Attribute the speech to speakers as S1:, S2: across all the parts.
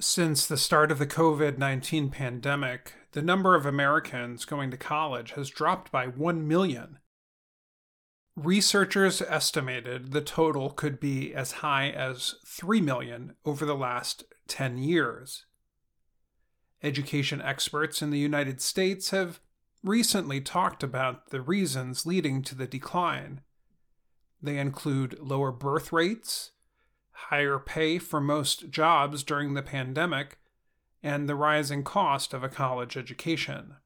S1: Since the start of the COVID 19 pandemic, the number of Americans going to college has dropped by 1 million. Researchers estimated the total could be as high as 3 million over the last 10 years. Education experts in the United States have recently talked about the reasons leading to the decline. They include lower birth rates, higher pay for most jobs during the pandemic, and the rising cost of a college education.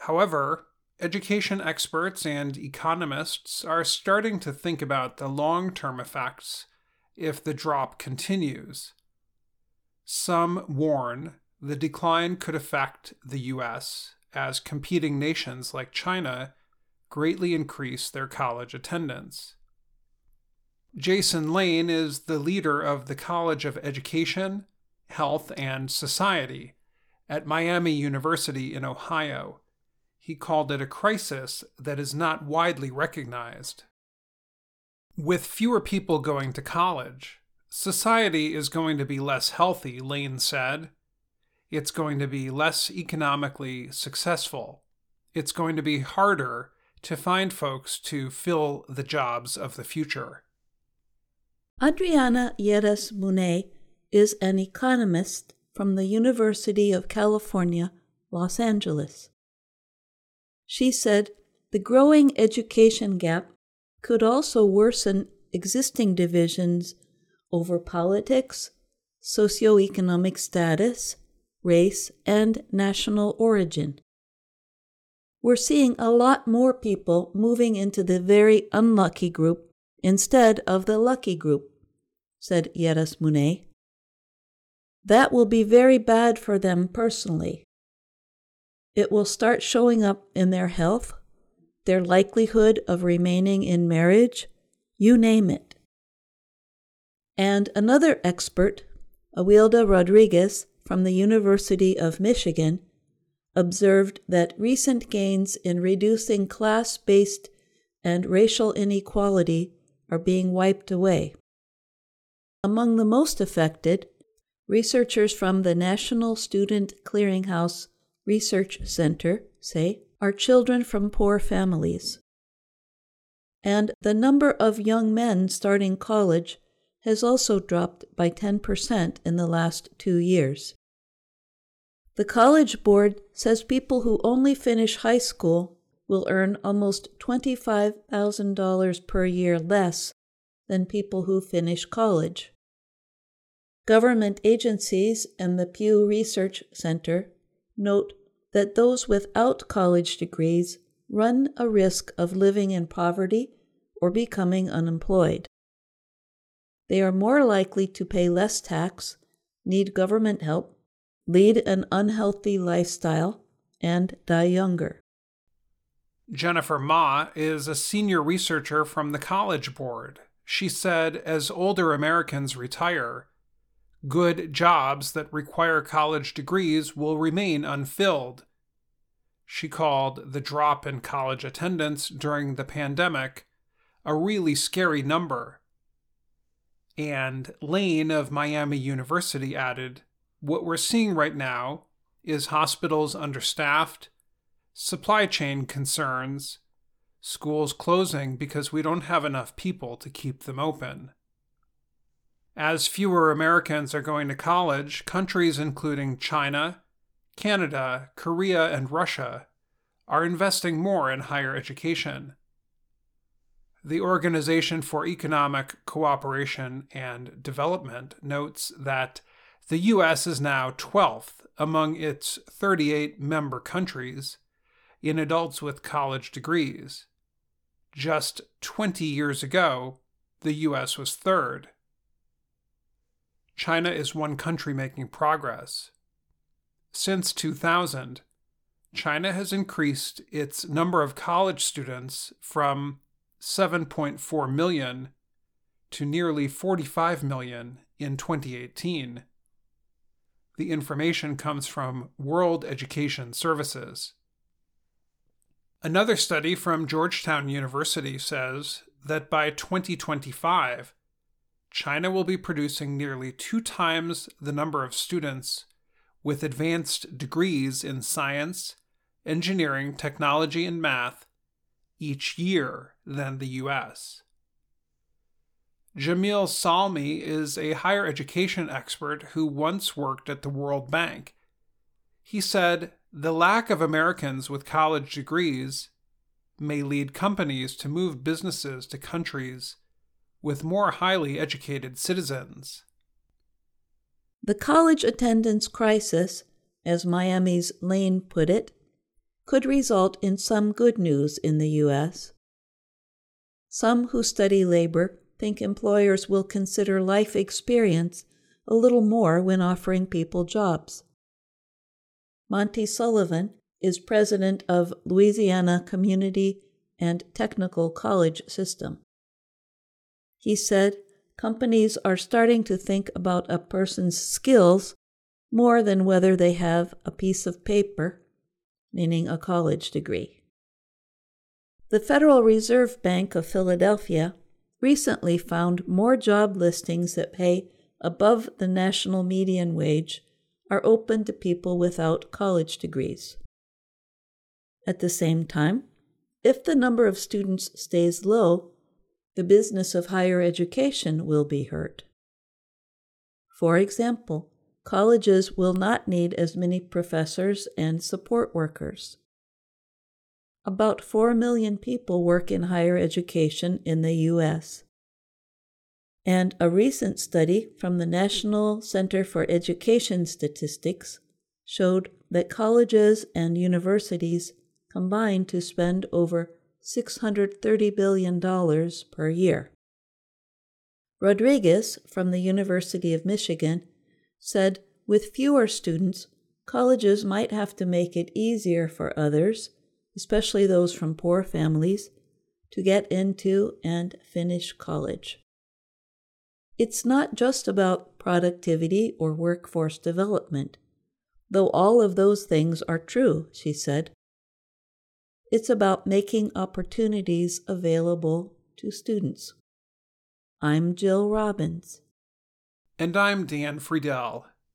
S1: However, education experts and economists are starting to think about the long term effects if the drop continues. Some warn the decline could affect the U.S. as competing nations like China greatly increase their college attendance. Jason Lane is the leader of the College of Education, Health, and Society at Miami University in Ohio. He called it a crisis that is not widely recognized. With fewer people going to college, society is going to be less healthy, Lane said. It's going to be less economically successful. It's going to be harder to find folks to fill the jobs of the future.
S2: Adriana Lleras Muney is an economist from the University of California, Los Angeles. She said the growing education gap could also worsen existing divisions over politics, socioeconomic status, race, and national origin. We're seeing a lot more people moving into the very unlucky group instead of the lucky group, said Lleras Muney. That will be very bad for them personally. It will start showing up in their health, their likelihood of remaining in marriage, you name it. And another expert, Awilda Rodriguez from the University of Michigan, observed that recent gains in reducing class based and racial inequality are being wiped away. Among the most affected, researchers from the National Student Clearinghouse Research Center say are children from poor families. And the number of young men starting college has also dropped by 10% in the last two years. The College Board says people who only finish high school will earn almost $25,000 per year less than people who finish college. Government agencies and the Pew Research Center note that those without college degrees run a risk of living in poverty or becoming unemployed. They are more likely to pay less tax, need government help, lead an unhealthy lifestyle, and die younger.
S1: Jennifer Ma is a senior researcher from the College Board. She said as older Americans retire, good jobs that require college degrees will remain unfilled. She called the drop in college attendance during the pandemic a really scary number. And Lane of Miami University added, What we're seeing right now is hospitals understaffed, supply chain concerns, schools closing because we don't have enough people to keep them open. As fewer Americans are going to college, countries including China, Canada, Korea, and Russia are investing more in higher education. The Organization for Economic Cooperation and Development notes that the U.S. is now 12th among its 38 member countries in adults with college degrees. Just 20 years ago, the U.S. was third. China is one country making progress. Since 2000, China has increased its number of college students from 7.4 million to nearly 45 million in 2018. The information comes from World Education Services. Another study from Georgetown University says that by 2025, China will be producing nearly two times the number of students with advanced degrees in science, engineering, technology, and math each year than the US. Jamil Salmi is a higher education expert who once worked at the World Bank. He said the lack of Americans with college degrees may lead companies to move businesses to countries with more highly educated citizens.
S2: The college attendance crisis, as Miami's Lane put it, could result in some good news in the U.S. Some who study labor think employers will consider life experience a little more when offering people jobs. Monty Sullivan is president of Louisiana Community and Technical College System. He said companies are starting to think about a person's skills more than whether they have a piece of paper, meaning a college degree. The Federal Reserve Bank of Philadelphia recently found more job listings that pay above the national median wage are open to people without college degrees. At the same time, if the number of students stays low, the business of higher education will be hurt. For example, colleges will not need as many professors and support workers. About 4 million people work in higher education in the U.S. And a recent study from the National Center for Education Statistics showed that colleges and universities combine to spend over $630 billion per year. Rodriguez from the University of Michigan said with fewer students, colleges might have to make it easier for others, especially those from poor families, to get into and finish college. It's not just about productivity or workforce development, though all of those things are true, she said. It's about making opportunities available to students. I'm Jill Robbins.
S1: And I'm Dan Friedell.